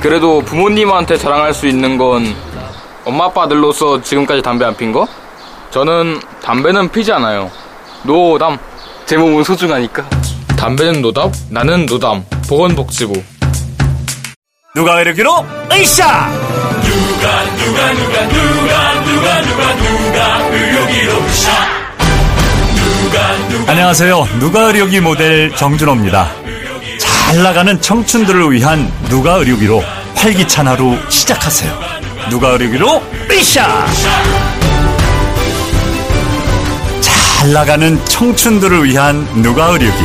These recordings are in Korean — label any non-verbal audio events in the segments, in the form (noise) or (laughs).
그래도 부모님한테 자랑할 수 있는 건 엄마 아빠들로서 지금까지 담배 안 핀 거? 저는 담배는 피지 않아요. 노담. 제 몸은 소중하니까. 담배는 노답, 나는 노담. 보건복지부. 누가 이르기로 으쌰 누가 누가 누가 누가 누가 누가 누가 의료기로 샤 누가 누가 안녕하세요 누가 의료기 모델 정준호입니다 잘 나가는 청춘들을 위한 누가 의료기로 활기찬 하루 시작하세요. 누가 의료기로? 으쌰 잘 나가는 청춘들을 위한 누가 의료기?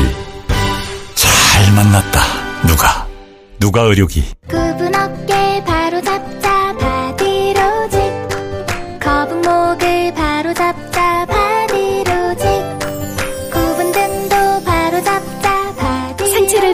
잘 만났다 누가. 누가 의료기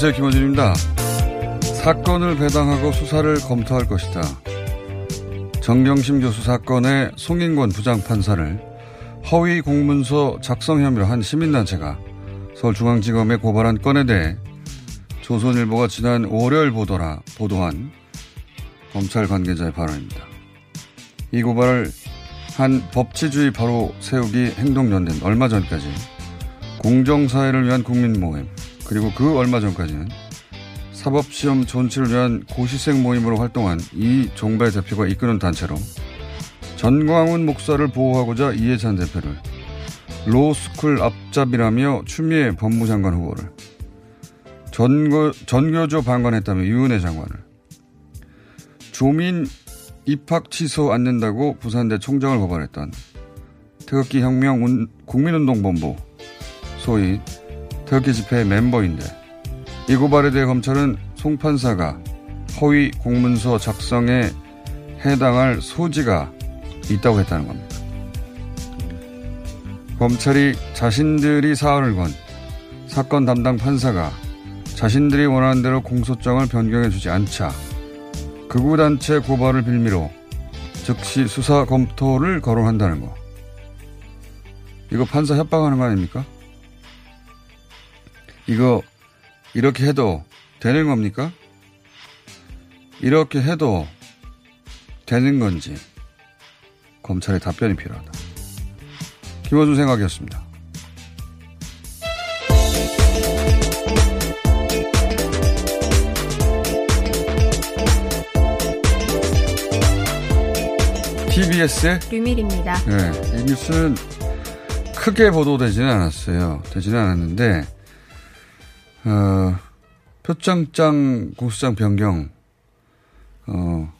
안녕하세요. 김원준입니다. 사건을 배당하고 수사를 검토할 것이다. 정경심 교수 사건의 송인권 부장판사를 허위 공문서 작성 혐의로 한 시민단체가 서울중앙지검에 고발한 건에 대해 조선일보가 지난 월요일 보도라 보도한 검찰 관계자의 발언입니다. 이 고발을 한 법치주의 바로 세우기 행동연대는 얼마 전까지 공정사회를 위한 국민모임 그리고 그 얼마 전까지는 사법시험 존치를 위한 고시생 모임으로 활동한 이 종배 대표가 이끄는 단체로 전광훈 목사를 보호하고자 이해찬 대표를 로스쿨 앞잡이라며 추미애 법무장관 후보를 전교, 전교조 방관했다며 유은혜 장관을 조민 입학 취소 안 된다고 부산대 총장을 고발했던 태극기 혁명 운- 국민운동본부 소위 태극기 집회 멤버인데 이 고발에 대해 검찰은 송 판사가 허위 공문서 작성에 해당할 소지가 있다고 했다는 겁니다. 검찰이 자신들이 사안을 건 사건 담당 판사가 자신들이 원하는 대로 공소장을 변경해 주지 않자 극우단체 고발을 빌미로 즉시 수사 검토를 거론한다는 거. 이거 판사 협박하는 거 아닙니까? 이거 이렇게 해도 되는 겁니까? 이렇게 해도 되는 건지 검찰의 답변이 필요하다. 김호준 생각이었습니다. TBS의 류밀입니다. 네, 이 뉴스는 크게 보도되지는 않았어요. 되지는 않았는데, 어, 표창장 공수장 변경, 어,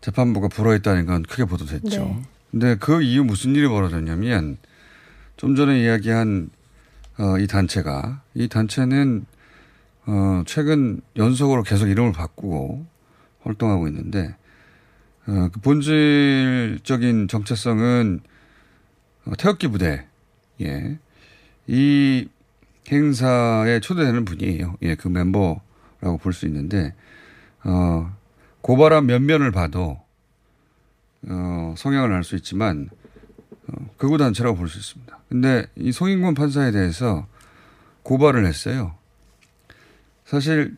재판부가 불어있다는 건 크게 보도됐죠. 네. 근데 그 이후 무슨 일이 벌어졌냐면, 좀 전에 이야기한, 어, 이 단체가, 이 단체는, 어, 최근 연속으로 계속 이름을 바꾸고 활동하고 있는데, 어, 그 본질적인 정체성은 어, 태극기 부대, 예. 이 행사에 초대되는 분이에요. 예, 그 멤버라고 볼 수 있는데, 어, 고발한 면면을 봐도, 어, 성향을 알 수 있지만, 어, 극우단체라고 볼 수 있습니다. 근데 이 송인권 판사에 대해서 고발을 했어요. 사실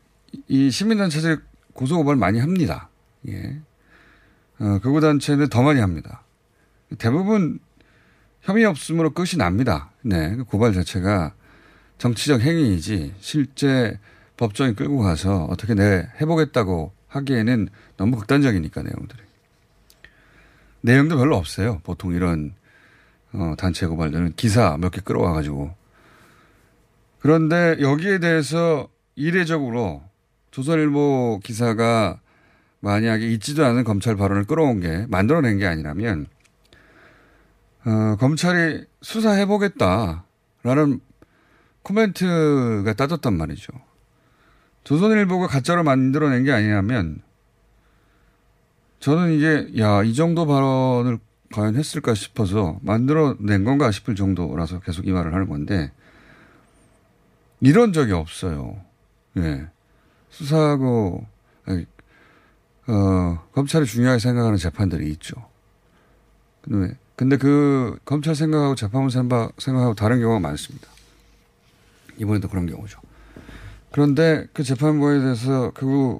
이 시민단체들 고소고발 많이 합니다. 예. 어, 극우단체는 더 많이 합니다. 대부분 혐의 없음으로 끝이 납니다. 네. 그 고발 자체가 정치적 행위이지 실제 법정에 끌고 가서 어떻게 내 해보겠다고 하기에는 너무 극단적이니까 내용들이. 내용도 별로 없어요. 보통 이런 어, 단체 고발들은 기사 몇 개 끌어와 가지고. 그런데 여기에 대해서 이례적으로 조선일보 기사가 만약에 있지도 않은 검찰 발언을 끌어온 게 만들어낸 게 아니라면 어, 검찰이 수사해보겠다라는 코멘트가 따졌단 말이죠. 조선일보가 가짜로 만들어낸 게 아니라면 저는 이게 야 이 정도 발언을 과연 했을까 싶어서 만들어낸 건가 싶을 정도라서 계속 이 말을 하는 건데 이런 적이 없어요. 예. 수사하고 아니, 어, 검찰이 중요하게 생각하는 재판들이 있죠. 근데, 근데 그 검찰 생각하고 재판부 생각, 생각하고 다른 경우가 많습니다. 이번에도 그런 경우죠. 그런데 그 재판부에 대해서 그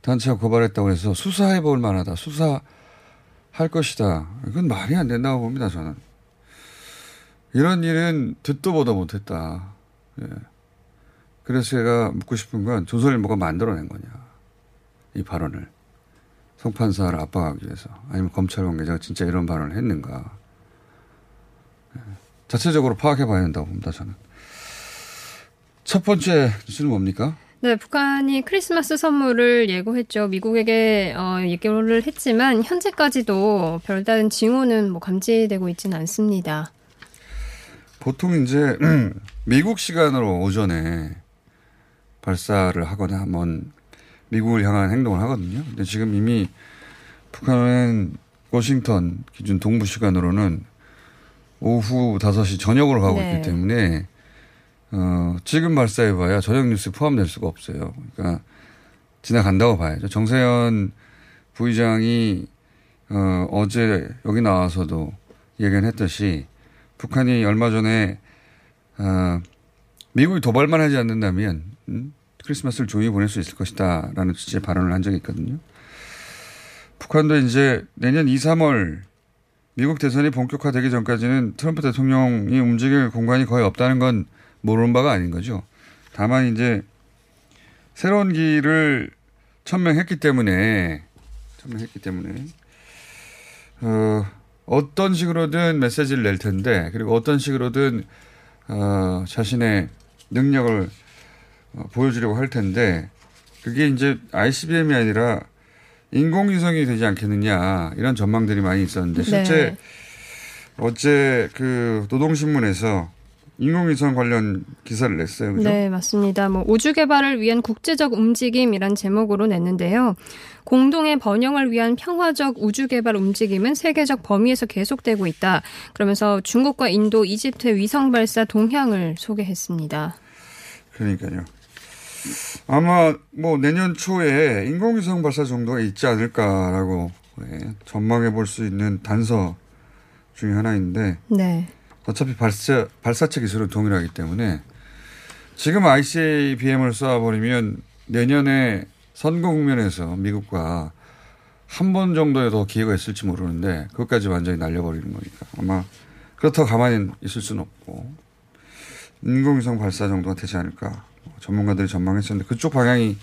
단체가 고발했다고 해서 수사해 볼 만하다. 수사할 것이다. 이건 말이 안 된다고 봅니다, 저는. 이런 일은 듣도 보도 못했다. 예. 그래서 제가 묻고 싶은 건 조선일보가 만들어낸 거냐. 이 발언을. 성판사를 압박하기 위해서. 아니면 검찰 관계자가 진짜 이런 발언을 했는가. 예. 자체적으로 파악해 봐야 된다고 봅니다, 저는. 첫 번째 뉴스는 뭡니까? 네, 북한이 크리스마스 선물을 예고했죠. 미국에게 어, 예고를 했지만 현재까지도 별다른 징후는 뭐 감지되고 있지는 않습니다. 보통 이제 (clears throat) 미국 시간으로 오전에 발사를 하거나 한번 미국을 향한 행동을 하거든요. 근데 지금 이미 북한은 워싱턴 기준 동부 시간으로는 오후 5시 저녁으로 가고 네. 있기 때문에 어, 지금 발사해봐야 저녁 뉴스에 포함될 수가 없어요. 그러니까 지나간다고 봐야죠. 정세현 부의장이 어, 어제 여기 나와서도 얘기를 했듯이 북한이 얼마 전에 어, 미국이 도발만 하지 않는다면 음, 크리스마스를 조용히 보낼 수 있을 것이다 라는 취지의 발언을 한 적이 있거든요. 북한도 이제 내년 2, 3월 미국 대선이 본격화되기 전까지는 트럼프 대통령이 움직일 공간이 거의 없다는 건 모르는 바가 아닌 거죠. 다만 이제 새로운 길을 천명했기 때문에 천명했기 때문에 어, 어떤 식으로든 메시지를 낼 텐데 그리고 어떤 식으로든 어, 자신의 능력을 어, 보여주려고 할 텐데 그게 이제 ICBM이 아니라 인공위성이 되지 않겠느냐 이런 전망들이 많이 있었는데 실제 네. 어제 그 노동신문에서 인공위성 관련 기사를 냈어요. 그죠? 네, 맞습니다. 뭐 우주 개발을 위한 국제적 움직임이란 제목으로 냈는데요. 공동의 번영을 위한 평화적 우주 개발 움직임은 세계적 범위에서 계속되고 있다. 그러면서 중국과 인도, 이집트 위성 발사 동향을 소개했습니다. 그러니까요. 아마 뭐 내년 초에 인공위성 발사 정도가 있지 않을까라고 예, 전망해 볼 수 있는 단서 중에 하나인데 네. 어차피 발사 발사체 기술은 동일하기 때문에 지금 ICBM을 쏴버리면 내년에 선거 국면에서 미국과 한 번 정도의 더 기회가 있을지 모르는데 그것까지 완전히 날려버리는 거니까 아마 그렇다고 가만히 있을 수는 없고 인공위성 발사 정도가 되지 않을까 전문가들이 전망했었는데 그쪽 방향이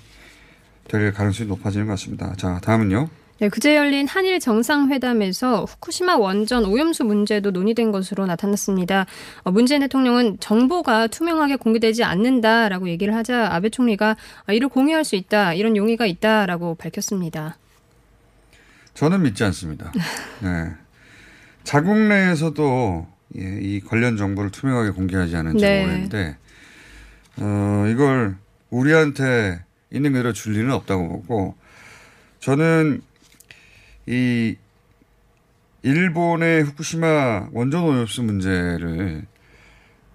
될 가능성이 높아지는 것 같습니다. 자 다음은요. 네, 그제 열린 한일 정상회담에서 후쿠시마 원전 오염수 문제도 논의된 것으로 나타났습니다. 어, 문재인 대통령은 정보가 투명하게 공개되지 않는다라고 얘기를 하자 아베 총리가 아, 이를 공유할 수 있다, 이런 용의가 있다라고 밝혔습니다. 저는 믿지 않습니다. (laughs) 네. 자국 내에서도 예, 이 관련 정보를 투명하게 공개하지 않은 지 네. 오래인데 어, 이걸 우리한테 있는 그대로 줄 리는 없다고 보고 저는 이 일본의 후쿠시마 원전 오염수 문제를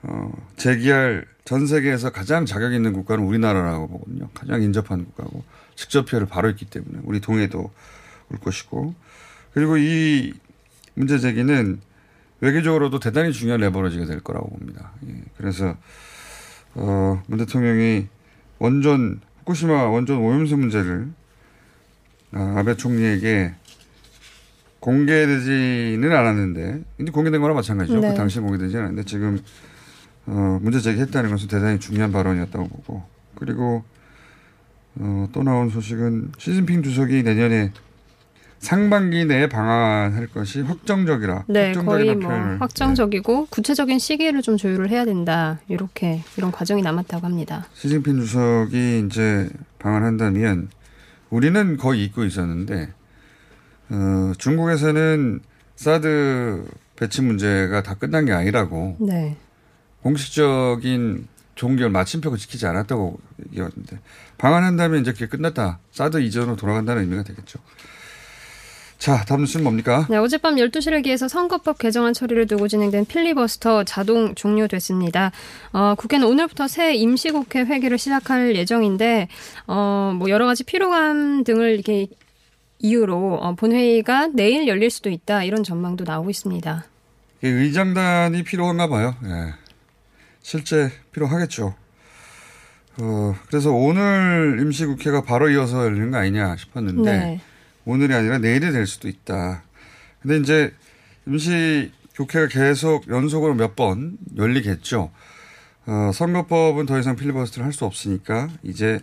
어, 제기할 전 세계에서 가장 자격 있는 국가는 우리나라라고 보거든요. 가장 인접한 국가고 직접 피해를 바로 있기 때문에 우리 동해도 올 것이고 그리고 이 문제 제기는 외교적으로도 대단히 중요한 레버러지가 될 거라고 봅니다. 예, 그래서 어, 문 대통령이 원전 후쿠시마 원전 오염수 문제를 아, 아베 총리에게 공개되지는 않았는데 이제 공개된 거랑 마찬가지죠. 네. 그 당시에 공개되지 않았는데 지금 어, 문제 제기했다는 것은 대단히 중요한 발언이었다고 보고 그리고 어, 또 나온 소식은 시진핑 주석이 내년에 상반기 내에 방한할 것이 확정적이라 네, 거의 뭐 표현을 확정적이고 구체적인 시기를 좀 조율을 해야 된다. 이렇게 이런 과정이 남았다고 합니다. 시진핑 주석이 이제 방한한다면 우리는 거의 잊고 있었는데 어, 중국에서는 사드 배치 문제가 다 끝난 게 아니라고 네. 공식적인 종결 마침표가 지키지 않았다고 얘기했는데 방한한다면 이제 그게 끝났다. 사드 이전으로 돌아간다는 의미가 되겠죠. 자, 다음 뉴스는 뭡니까? 네, 어젯밤 12시를 기해서 선거법 개정안 처리를 두고 진행된 필리버스터 자동 종료됐습니다. 어, 국회는 오늘부터 새 임시국회 회기를 시작할 예정인데, 어, 뭐 여러 가지 피로감 등을 이렇게 이유로 어, 본회의가 내일 열릴 수도 있다 이런 전망도 나오고 있습니다. 의장단이 필요한가 봐요. 예. 실제 필요하겠죠. 어, 그래서 오늘 임시국회가 바로 이어서 열리는 거 아니냐 싶었는데 네. 오늘이 아니라 내일이 될 수도 있다. 근데 이제 임시국회가 계속 연속으로 몇 번 열리겠죠. 어, 선거법은 더 이상 필리버스터를 할 수 없으니까 이제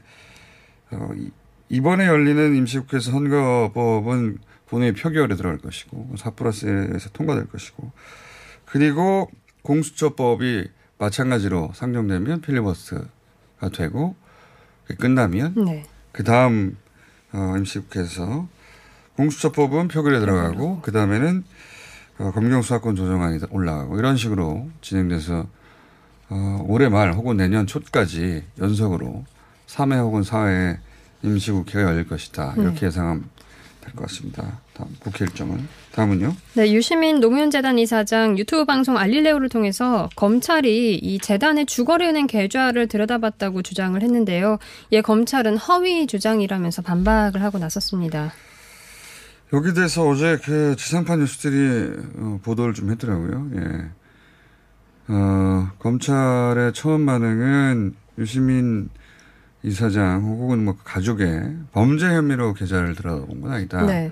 어, 이- 이번에 열리는 임시국회에서 선거법은 본회의 표결에 들어갈 것이고 4 플러스 1에서 통과될 것이고 그리고 공수처법이 마찬가지로 상정되면 필리버스터가 되고 끝나면 네. 그 다음 어, 임시국회에서 공수처법은 표결에 들어가고 그 다음에는 어, 검경 수사권 조정안이 올라가고 이런 식으로 진행돼서 어, 올해 말 혹은 내년 초까지 연속으로 3회 혹은 4회 임시국회가 열릴 것이다 이렇게 예상하면 될 것 같습니다. 다음 국회 일정은 다음은요. 네, 유시민 노무현재단 이사장 유튜브 방송 알릴레오를 통해서 검찰이 이 재단의 주거래은행 계좌를 들여다봤다고 주장을 했는데요. 예, 검찰은 허위 주장이라면서 반박을 하고 나섰습니다. 여기 대해서 어제 그 지상파 뉴스들이 어, 보도를 좀 했더라고요. 예. 어, 검찰의 처음 반응은 유시민 이사장 혹은 뭐 가족의 범죄 혐의로 계좌를 들어본 건 아니다. 네.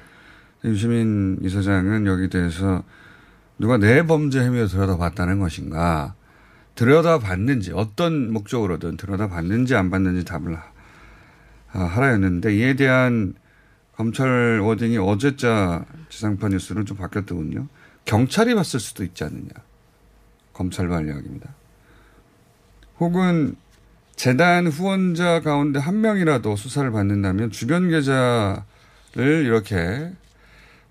유시민 이사장은 여기 대해서 누가 내 범죄 혐의로 들여다봤다는 것인가, 들여다봤는지 어떤 목적으로든 들여다봤는지 안 봤는지 답을 하- 아, 하라였는데 이에 대한 검찰 워딩이 어제자 지상파 뉴스는 좀 바뀌었더군요. 경찰이 봤을 수도 있지 않느냐. 검찰발 이야기입니다. 혹은 재단 후원자 가운데 한 명이라도 수사를 받는다면 주변 계좌를 이렇게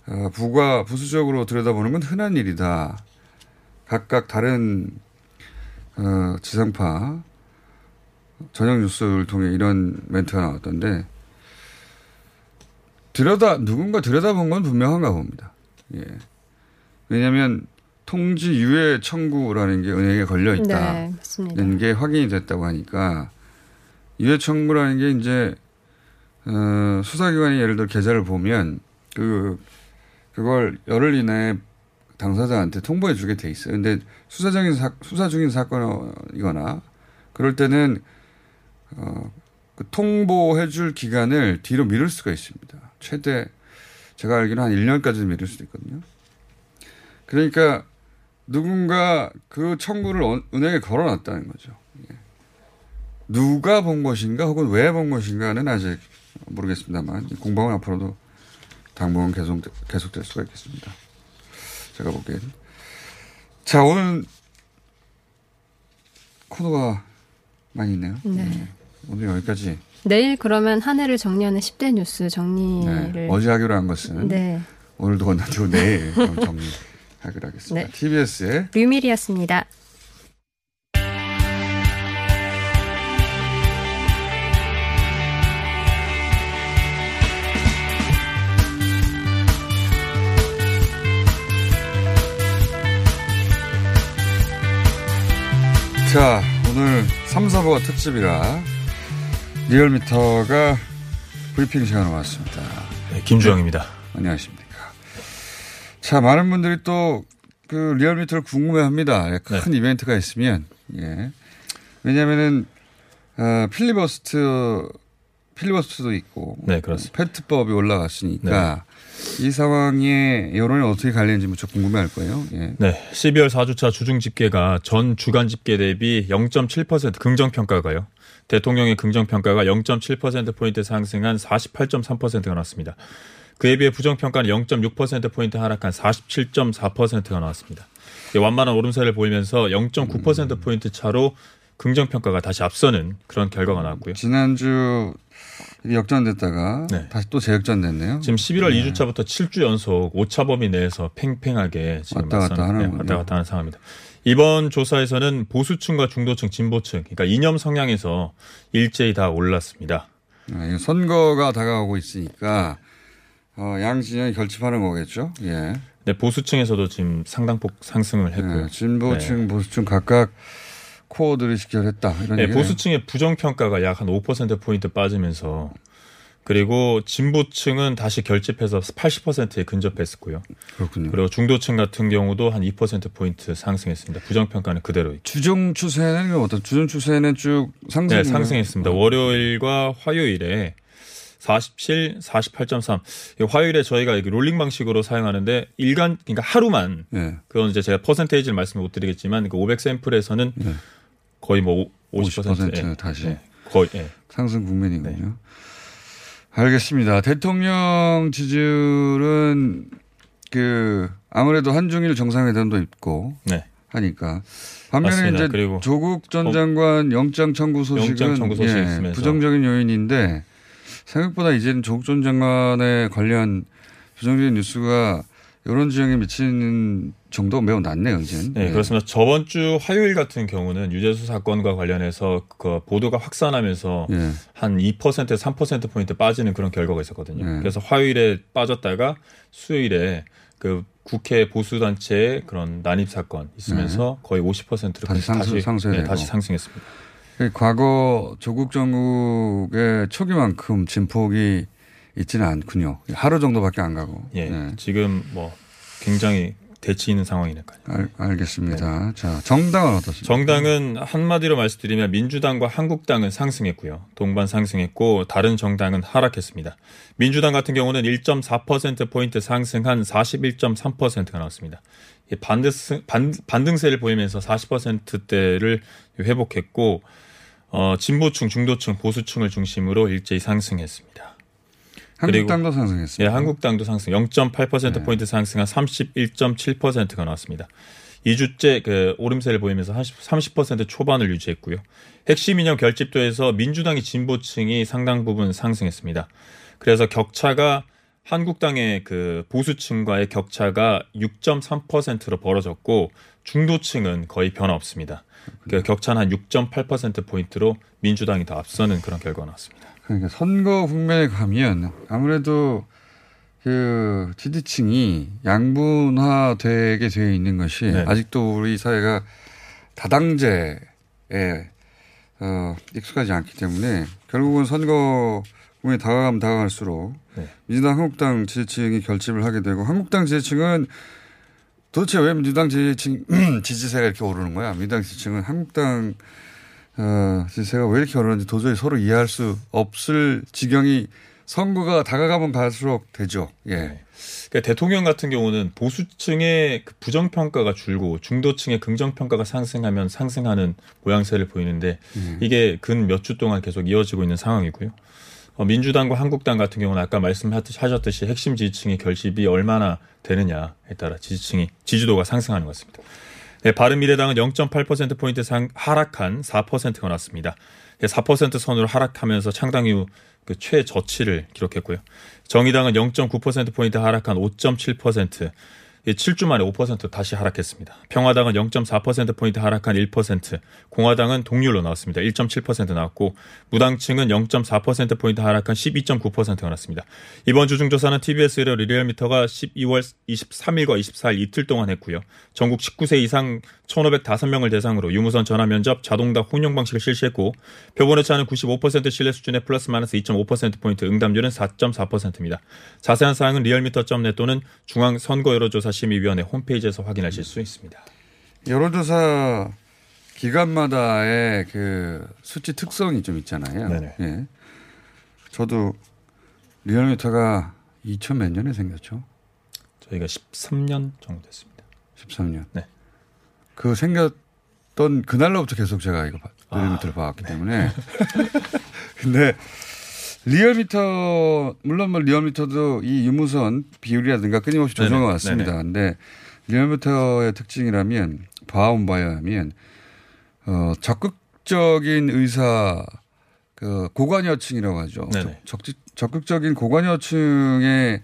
어, 부가 부수적으로 들여다보는 건 흔한 일이다. 각각 다른 어, 지상파 저녁 뉴스를 통해 이런 멘트가 나왔던데 들여다 누군가 들여다본 건 분명한가 봅니다. 예. 왜냐하면 통지 유예 청구라는 게 은행에 걸려 있다. 네, 게 확인이 됐다고 하니까 유해 청구라는 게 이제 어, 수사기관이 예를 들어 계좌를 보면 그 그걸 열흘 이내에 당사자한테 통보해 주게 돼 있어요. 근데 수사 중인 사, 수사 중인 사건이거나 그럴 때는 어, 그 통보해 줄 기간을 뒤로 미룰 수가 있습니다. 최대 제가 알기로는 한 1년까지 미룰 수도 있거든요. 그러니까 누군가 그 청구를 어- 은행에 걸어놨다는 거죠. 예. 누가 본 것인가 혹은 왜 본 것인가는 아직 모르겠습니다만 이 공방은 앞으로도 당분간 계속 계속될 수가 있겠습니다. 제가 보기엔 자 오늘 코너가 많이 있네요. 네. 예. 오늘 여기까지 내일 그러면 한 해를 정리하는 10대 뉴스 네. 정리를 어제 하기로 한 것은 네. 오늘도 건너뛰고 내일 정리 하기로 하겠습니다. 네. TBS의 류밀이었습니다. 자, 오늘 3, 4부가 특집이라 리얼미터가 브리핑 시간으로 왔습니다. 네, 김주영입니다. 안녕하십니까. 자, 많은 분들이 또 그 리얼미터를 궁금해 합니다. 네. 큰 이벤트가 있으면. 예. 왜냐면은, 어, 필리버스터, 필리버스터도 있고. 네, 그렇습니다. 패트법이 올라갔으니까 이 상황에 여론이 어떻게 갈리는지 무척 궁금해 할 거예요. 예. 네, 12월 4주차 주중 집계가 전 주간 집계 대비 0.7% 긍정 평가가요. 대통령의 긍정 평가가 0.7% 포인트 상승한 48.3%가 나왔습니다. 그에 비해 부정 평가는 0.6% 포인트 하락한 47.4%가 나왔습니다. 완만한 오름세를 보이면서 0.9% 포인트 차로 긍정 평가가 다시 앞서는 그런 결과가 나왔고요. 지난주 역전됐다가 다시 또 재역전됐네요. 지금 11월 2주차부터 7주 연속 오차 범위 내에서 팽팽하게 지금 왔다 갔다 하는군요. 네, 왔다 갔다 하는 상황입니다. 이번 조사에서는 보수층과 중도층, 진보층, 그러니까 이념 성향에서 일제히 다 올랐습니다. 아, 이거 선거가 다가오고 있으니까 어, 양 진영이 결집하는 거겠죠. 예. 네, 보수층에서도 지금 상당폭 상승을 했고요. 네, 진보층, 보수층 각각 코어들이 직결했다. 이런 네. 보수층의 부정 평가가 약 한 5% 포인트 빠지면서 그리고 진보층은 다시 결집해서 80%에 근접했었고요. 그렇군요. 그리고 중도층 같은 경우도 한 2% 포인트 상승했습니다. 부정 평가는 그대로. 주중 추세는 어떤 주중 추세는 쭉 상승 네, 상승했습니다. 월요일과 화요일에 47, 48.3. 이 화요일에 저희가 이렇게 롤링 방식으로 사용하는데 일간 그러니까 하루만 네. 그건 이제 제가 퍼센테이지를 말씀을 못 드리겠지만 그 500 샘플에서는 거의 뭐 50%, 50% 예. 다시 예. 거의 예. 상승 국면이군요. 네. 알겠습니다. 대통령 지지율은 그 아무래도 한중일 정상회담도 있고 네. 하니까 반면에 맞습니다. 이제 그리고 조국 전 장관 영장 청구 소식은 영장 청구 소식이 예. 부정적인 요인인데 생각보다 이제는 조국 전 장관에 관련 부정적인 뉴스가 이런 지형에 미치는 정도가 매우 낮네요, 이제는. 네, 예. 그렇습니다. 저번 주 화요일 같은 경우는 유재수 사건과 관련해서 그 보도가 확산하면서 예. 한2% 3% 포인트 빠지는 그런 결과가 있었거든요. 네. 그래서 화요일에 빠졌다가 수요일에 그 국회 보수 단체의 그런 난입 사건 있으면서 거의 50%로 네. 다시 상승- 상승해야 네, 다시. 상승했습니다. 그 과거 조국 정국의 초기만큼 진폭이 있지는 않군요. 하루 정도밖에 안 가고. 예, 네. 지금 뭐 굉장히 대치 있는 상황이니까요. 알, 알겠습니다. 자, 정당은 어떻습니까? 정당은 한마디로 말씀드리면 민주당과 한국당은 상승했고요. 동반 상승했고 다른 정당은 하락했습니다. 민주당 같은 경우는 1.4% 포인트 상승한 41.3%가 나왔습니다. 이게 반등세, 반, 반등세를 보이면서 40%대를 회복했고 어, 진보층, 중도층, 보수층을 중심으로 일제히 상승했습니다. 한국당도 그리고- 상승했습니다. 예, 한국당도 상승 0.8% 포인트 상승한 31.7%가 나왔습니다. 2주째 그 오름세를 보이면서 30% 초반을 유지했고요. 핵심 이념 결집도에서 민주당이 진보층이 상당 부분 상승했습니다. 그래서 격차가 한국당의 그 보수층과의 격차가 6.3%로 벌어졌고 중도층은 거의 변화 없습니다. 그 격차는 한 6.8% 포인트로 민주당이 더 앞서는 그런 결과가 나왔습니다. 그러니까 선거 국면에 가면 아무래도 그 지지층이 양분화되게 되어 있는 것이 네. 아직도 우리 사회가 다당제에 어, 익숙하지 않기 때문에 결국은 선거 국면이 다가가면 다가갈수록 네. 민주당 한국당 지지층이 결집을 하게 되고 한국당 지지층은 도대체 왜 민주당 지지층 (clears throat) 지지세가 이렇게 오르는 거야? 민주당 지지층은 한국당 어, 제가 왜 이렇게 어려운지 도저히 서로 이해할 수 없을 지경이 선거가 다가가면 갈수록 되죠. 예. 그러니까 대통령 같은 경우는 보수층의 그 부정평가가 줄고 중도층의 긍정평가가 상승하면 상승하는 모양새를 보이는데 음. 이게 근 몇 주 동안 계속 이어지고 있는 상황이고요. 어, 민주당과 한국당 같은 경우는 아까 말씀하셨듯이 핵심 지지층의 결집이 얼마나 되느냐에 따라 지지층이 지지도가 상승하는 것 같습니다. 네, 바른미래당은 0.8%포인트 상, 하락한 4%가 났습니다. 4% 선으로 하락하면서 창당 이후 그 최저치를 기록했고요. 정의당은 0.9%포인트 하락한 5.7%, 7주 만에 5% 다시 하락했습니다. 평화당은 0.4%포인트 하락한 1%, 공화당은 동률로 나왔습니다. 1.7% 나왔고, 무당층은 0.4%포인트 하락한 12.9%가 났습니다. 이번 주중조사는 TBS 의료 리얼미터가 12월 23일과 24일 이틀 동안 했고요. 전국 19세 이상 1,505명을 대상으로 유무선 전화 면접 자동답 혼용 방식을 실시했고, 표본 오차는 95% 신뢰 수준의 플러스 마이너스 2.5%포인트, 응답률은 4.4%입니다. 자세한 사항은 리얼미터.net 또는 중앙선거여론조사 심의위원회 홈페이지에서 확인하실 수 있습니다. 여론조사 기간마다의 그 수치 특성이 좀 있잖아요. 네네. 예. 저도 리얼미터가 2000 몇 년에 생겼죠? 저희가 13년 정도 됐습니다. 13년. 네. 그 생겼던 그날로부터 계속 제가 이거 아, 리얼미터를 봐왔기 네. 때문에. (laughs) 근데 리얼미터 물론 뭐 리얼미터도 이 유무선 비율이라든가 끊임없이 조정해. 왔습니다. 네네. 근데 리얼미터의 특징이라면 봐온 하면 어 적극적인 의사 그 고관여층이라고 하죠. 네네. 적, 적극적인 고관여층의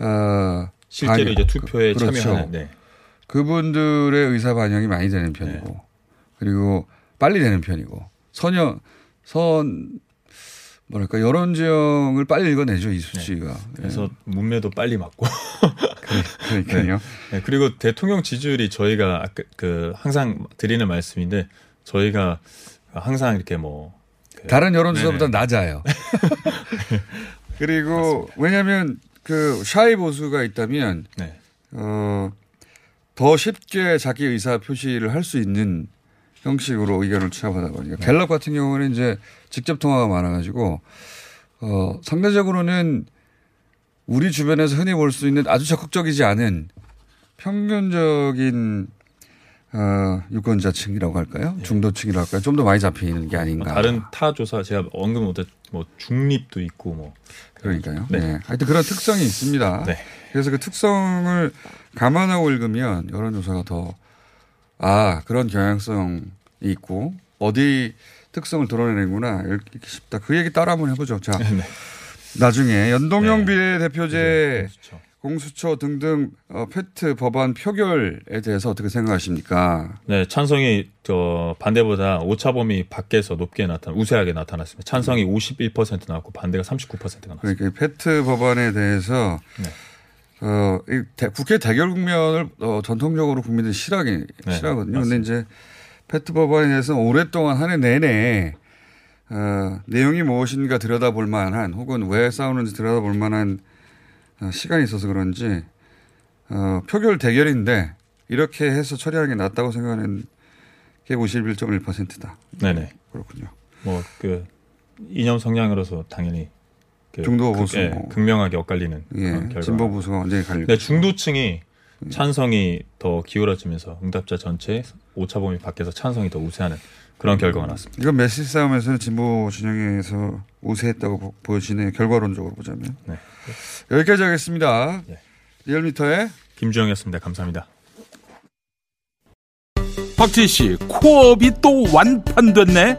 어 실제로 반영. 이제 투표에 그- 그렇죠. 참여하는 네. 그분들의 의사 반영이 많이 되는 편이고 그리고 빨리 되는 편이고 선여 선 뭐랄까 여론 지형을 빨리 읽어내죠 이 수치가. 네. 그래서 문매도 빨리 맞고. (laughs) 예. 그러니까요. 네. 네, 그리고 대통령 지지율이 저희가 아까 그 항상 드리는 말씀인데 저희가 항상 이렇게 뭐 그- 다른 여론조사보다. 낮아요. (laughs) 그리고 왜냐하면 그 샤이 보수가 있다면 네. 어, 더 쉽게 자기 의사 표시를 할 수 있는 형식으로 의견을 취합하다 보니까 네. 갤럽 같은 경우는 이제 직접 통화가 많아가지고 어, 상대적으로는 우리 주변에서 흔히 볼 수 있는 아주 적극적이지 않은 평균적인 어, 유권자층이라고 할까요? 중도층이라고 할까요? 좀 더 많이 잡히는 게 아닌가. 네. 뭐 다른 타 조사 제가 언급 못한 뭐 중립도 있고 뭐 그러니까요. 네. 네. 하여튼 그런 특성이 있습니다. 네. 그래서 그 특성을 감안하고 읽으면 여론조사가 더, 아, 그런 경향성이 있고, 어디 특성을 드러내는구나, 읽기 쉽다. 그 얘기 따라 한번 해보죠. 자, 네. 나중에 연동형 비례대표제, 그렇죠. 공수처 등등 어, 페트 법안 표결에 대해서 어떻게 생각하십니까? 네, 찬성이 저 반대보다 오차 범위 밖에서 높게 나타나 우세하게 나타났습니다. 찬성이 51% 나왔고 반대가 39%가 나왔습니다. 그러니까 이 페트 법안에 대해서 네. 어, 이 대- 국회 대결 국면을 어, 전통적으로 국민들이 싫어하기 네, 싫어하거든요. 근데 이제 페트 법안에 대해서 오랫동안 한 해 내내 어, 내용이 무엇인가 들여다볼 만한 혹은 왜 싸우는지 들여다볼 만한 어, 시간이 있어서 그런지 어, 표결 대결인데 이렇게 해서 처리하는 게 낫다고 생각하는 게 51.1%다. 네네. 그렇군요. 뭐 그 이념 성향으로서 당연히 그 중도 극- 보수 예, 뭐. 극명하게 엇갈리는 예, 그런 결과. 진보 보수가 완전히 갈리고. 네, 중도층이 찬성이 더 기울어지면서 응답자 전체 오차 범위 밖에서 찬성이 더 우세하는 그런 결과가 나왔습니다. 이건 메시지 싸움에서는 진보 진영에서 우세했다고 보- 보여지네요. 결과론적으로 보자면. 네. 여기까지 하겠습니다. 네. 리얼미터의 김주영이었습니다. 감사합니다. 박진 씨, 코업이 또 완판됐네.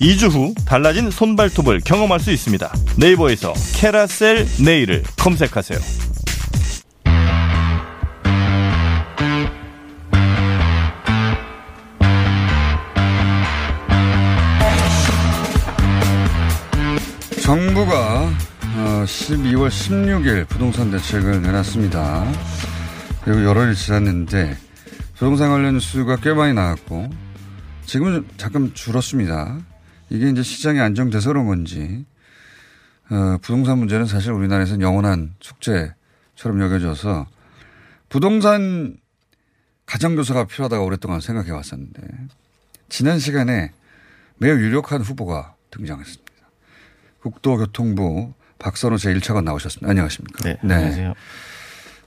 2주 후 달라진 손발톱을 경험할 수 있습니다 네이버에서 캐라셀 네일을 검색하세요 정부가 어, 12월 16일 부동산 대책을 내놨습니다. 그리고 일 지났는데 부동산 관련 뉴스가 꽤 많이 나왔고 지금은 좀 잠깐 줄었습니다. 이게 이제 시장이 안정돼서 그런 건지 어, 부동산 문제는 사실 우리나라에서는 영원한 숙제처럼 여겨져서 부동산 가정교사가 필요하다고 오랫동안 생각해 왔었는데 지난 시간에 매우 유력한 후보가 등장했습니다. 국도교통부 박선호 제1차관 나오셨습니다. 안녕하십니까. 네. 안녕하세요.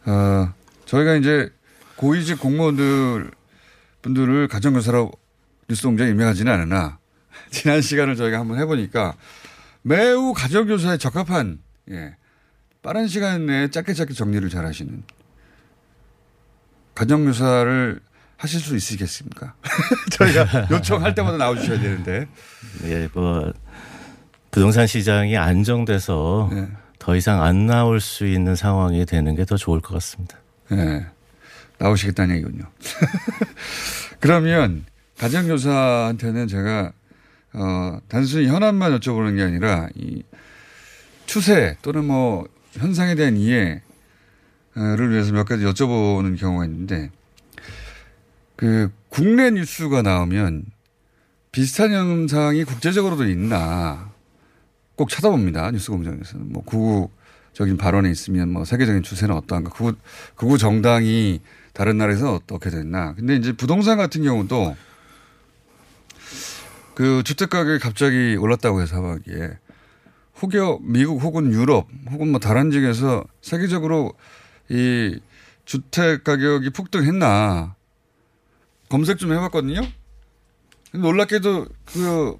어, 저희가 이제 고위직 공무원들 분들을 가정교사로 뉴스 공장에 임명하지는 않으나 지난 시간을 저희가 한번 해보니까 매우 가정교사에 적합한 예, 빠른 시간 내에 짧게 짧게 정리를 잘 하시는 가정교사를 하실 수 있으시겠습니까? (laughs) 저희가 요청할 때마다 나와주셔야 되는데. 예, 뭐 부동산 시장이 안정돼서 네. 더 이상 안 나올 수 있는 상황이 되는 게 더 좋을 것 같습니다. 네. 나오시겠다는 얘기군요. (laughs) 그러면 가정교사한테는 제가 어, 단순히 현안만 여쭤보는 게 아니라 이 추세 또는 뭐 현상에 대한 이해를 위해서 몇 가지 여쭤보는 경우가 있는데 그 국내 뉴스가 나오면 비슷한 현상이 국제적으로도 있나 꼭 찾아봅니다. 뉴스 공장에서는. 뭐 구구적인 발언이 있으면 뭐 세계적인 추세는 어떠한가. 구구, 구구 정당이 다른 나라에서 어떻게 됐나. 근데 이제 부동산 같은 경우도 그 주택 가격이 갑자기 올랐다고 해서 하기에 혹여 미국 혹은 유럽 혹은 뭐 다른 지역에서 세계적으로 이 주택 가격이 폭등했나 검색 좀 해봤거든요. 놀랍게도 그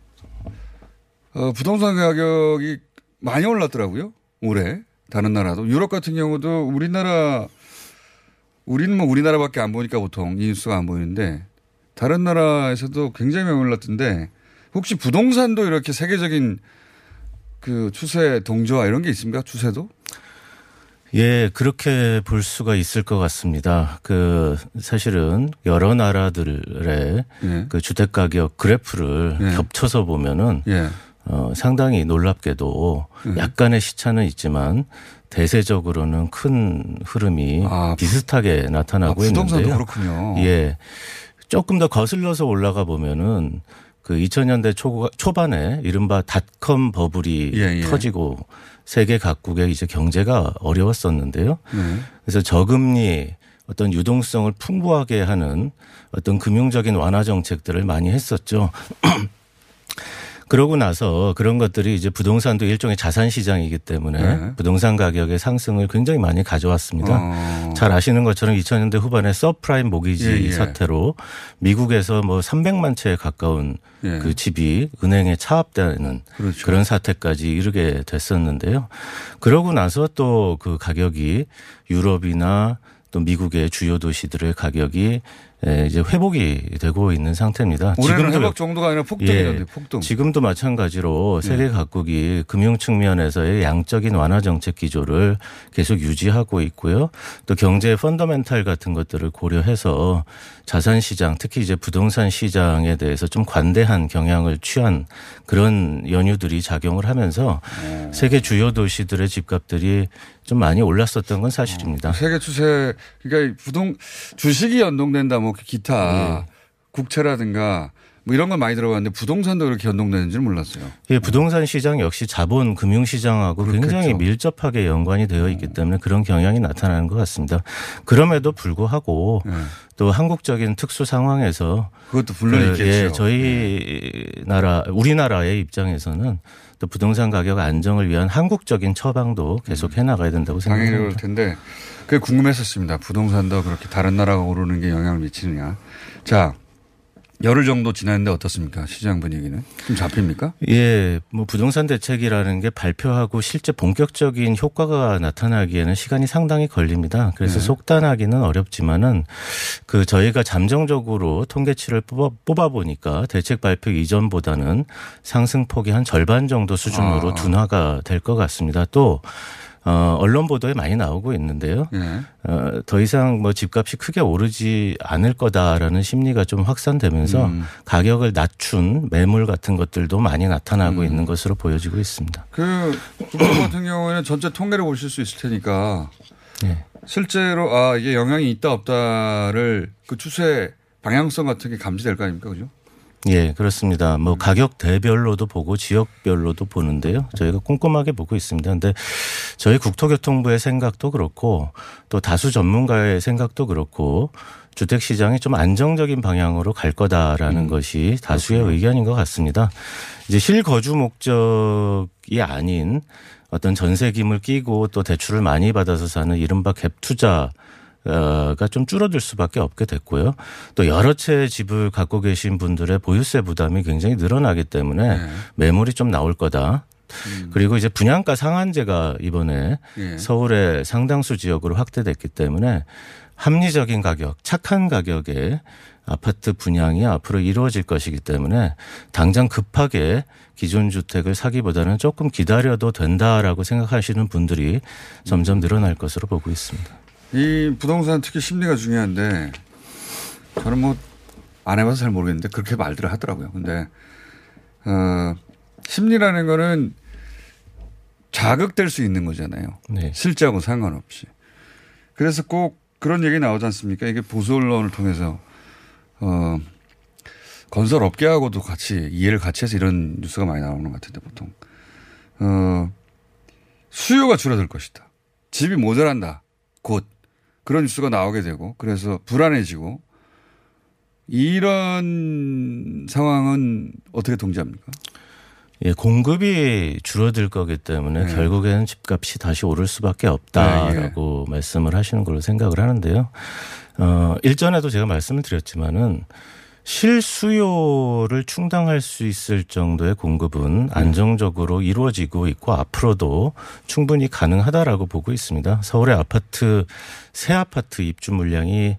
어, 부동산 가격이 많이 올랐더라고요. 올해 다른 나라도 유럽 같은 경우도 우리나라 우리는 뭐 우리나라밖에 안 보니까 보통 이 뉴스가 안 보이는데 다른 나라에서도 굉장히 많이 올랐던데 혹시 부동산도 이렇게 세계적인 그 추세 동조화 이런 게 있습니까? 추세도? 예, 그렇게 볼 수가 있을 것 같습니다. 그 사실은 여러 나라들의 예. 그 주택 가격 그래프를 예. 겹쳐서 보면은 예. 어, 상당히 놀랍게도 약간의 시차는 있지만 대세적으로는 큰 흐름이 비슷하게 나타나고 아, 부동산도 있는데요. 그렇군요. 예. 조금 더 거슬러서 올라가 보면은 그 2000년대 초, 초반에 이른바 닷컴 버블이 예, 예. 터지고 세계 각국의 이제 경제가 어려웠었는데요. 네. 그래서 저금리 어떤 유동성을 풍부하게 하는 어떤 금융적인 완화 정책들을 많이 했었죠. (clears throat) 그러고 나서 그런 것들이 이제 부동산도 일종의 자산 시장이기 때문에 네. 부동산 가격의 상승을 굉장히 많이 가져왔습니다. 어. 잘 아시는 것처럼 2000년대 후반에 서브프라임 모기지 예, 예. 사태로 미국에서 뭐 300만 채에 가까운 예. 그 집이 은행에 차압되는 그렇죠. 그런 사태까지 이르게 됐었는데요. 그러고 나서 또 그 가격이 유럽이나 또 미국의 주요 도시들의 가격이 예, 이제 회복이 되고 있는 상태입니다. 올해는 회복 정도가 아니라 폭등이던데 폭등. 지금도 마찬가지로 네. 세계 각국이 금융 측면에서의 양적인 완화 정책 기조를 계속 유지하고 있고요. 또 경제의 펀더멘탈 같은 것들을 고려해서 자산 시장, 특히 이제 부동산 시장에 대해서 좀 관대한 경향을 취한 그런 연유들이 작용을 하면서 세계 주요 도시들의 집값들이 좀 많이 올랐었던 건 사실입니다. 세계 추세 그러니까 부동 주식이 연동된다 뭐 기타 국채라든가 뭐 이런 건 많이 들어봤는데 부동산도 그렇게 연동되는지는 몰랐어요. 예, 부동산 시장 역시 자본 금융 시장하고 굉장히 밀접하게 연관이 되어 있기 때문에 그런 경향이 나타나는 것 같습니다. 그럼에도 불구하고 또 한국적인 특수 상황에서 그것도 물론 그, 있겠죠. 예, 저희 나라 우리나라의 입장에서는 또 부동산 가격 안정을 위한 한국적인 처방도 계속 해 나가야 된다고 당연히 그럴 생각합니다. 텐데 그게 궁금했었습니다. 부동산도 그렇게 다른 나라가 오르는 게 영향을 미치느냐. 자 열흘 정도 지났는데 어떻습니까? 시장 분위기는 좀 잡힙니까? 예, 뭐 부동산 대책이라는 게 발표하고 실제 본격적인 효과가 나타나기에는 시간이 상당히 걸립니다. 그래서 네. 속단하기는 어렵지만은 그 저희가 잠정적으로 통계치를 뽑아, 뽑아 보니까 대책 발표 이전보다는 상승폭이 한 절반 정도 수준으로 아. 둔화가 될 것 같습니다. 또 어, 언론 보도에 많이 나오고 있는데요. 예. 어, 더 이상 뭐 집값이 크게 오르지 않을 거다라는 심리가 좀 확산되면서 음. 가격을 낮춘 매물 같은 것들도 많이 나타나고 음. 있는 것으로 보여지고 있습니다. 그 국토 같은 경우에는 전체 통계를 보실 수 있을 테니까 네. 실제로 아 이게 영향이 있다 없다를 그 추세 방향성 같은 게 감지될 거 아닙니까, 그죠? 예, 그렇습니다. 뭐 가격 대별로도 보고 지역별로도 보는데요. 저희가 꼼꼼하게 보고 있습니다. 근데 저희 국토교통부의 생각도 그렇고 또 다수 전문가의 생각도 그렇고 주택 시장이 좀 안정적인 방향으로 갈 거다라는 것이 다수의 의견인 것 같습니다. 이제 실거주 목적이 아닌 어떤 전세김을 끼고 또 대출을 많이 받아서 사는 이른바 갭 투자 가좀 줄어들 수밖에 없게 됐고요. 또 여러 채 집을 갖고 계신 분들의 보유세 부담이 굉장히 늘어나기 때문에 매물이 좀 나올 거다. 그리고 이제 분양가 상한제가 이번에 예. 서울의 상당수 지역으로 확대됐기 때문에 합리적인 가격, 착한 가격에 아파트 분양이 앞으로 이루어질 것이기 때문에 당장 급하게 기존 주택을 사기보다는 조금 기다려도 된다라고 생각하시는 분들이 점점 늘어날 것으로 보고 있습니다. 이 부동산 특히 심리가 중요한데 저는 뭐 안 해봐서 잘 모르겠는데 그렇게 말들을 하더라고요. 근데 어, 심리라는 거는 자극될 수 있는 거잖아요. 네. 실제하고 상관없이. 그래서 꼭 그런 얘기 나오지 않습니까? 이게 보수 언론을 통해서 어, 건설 업계하고도 같이 이해를 같이 해서 이런 뉴스가 많이 나오는 것 같은데 보통 어, 수요가 줄어들 것이다. 집이 모자란다. 곧 그런 뉴스가 나오게 되고 그래서 불안해지고 이런 상황은 어떻게 통제합니까? 예, 공급이 줄어들 거기 때문에 네. 결국에는 집값이 다시 오를 수밖에 없다라고 말씀을 하시는 걸로 생각을 하는데요. 어, 일전에도 제가 말씀을 드렸지만은 실수요를 충당할 수 있을 정도의 공급은 안정적으로 이루어지고 있고 앞으로도 충분히 가능하다라고 보고 있습니다. 서울의 아파트 새 아파트 입주 물량이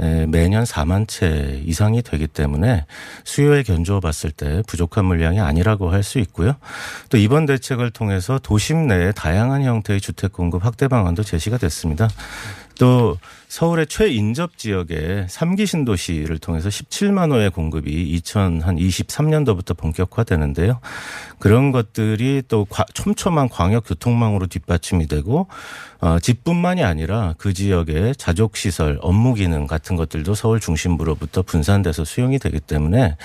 에, 매년 4만 채 이상이 되기 때문에 수요에 견주어 봤을 때 부족한 물량이 아니라고 할 수 있고요. 또 이번 대책을 통해서 도심 내에 다양한 형태의 주택 공급 확대 방안도 제시가 됐습니다. 또 서울의 최인접 지역에 3기 신도시를 통해서 17만 호의 공급이 2023년도부터 본격화되는데요. 그런 것들이 또 과- 촘촘한 광역 교통망으로 뒷받침이 되고 어, 집뿐만이 아니라 그 지역의 자족 시설, 업무 기능 같은 것들도 서울 중심부로부터 분산돼서 수용이 되기 때문에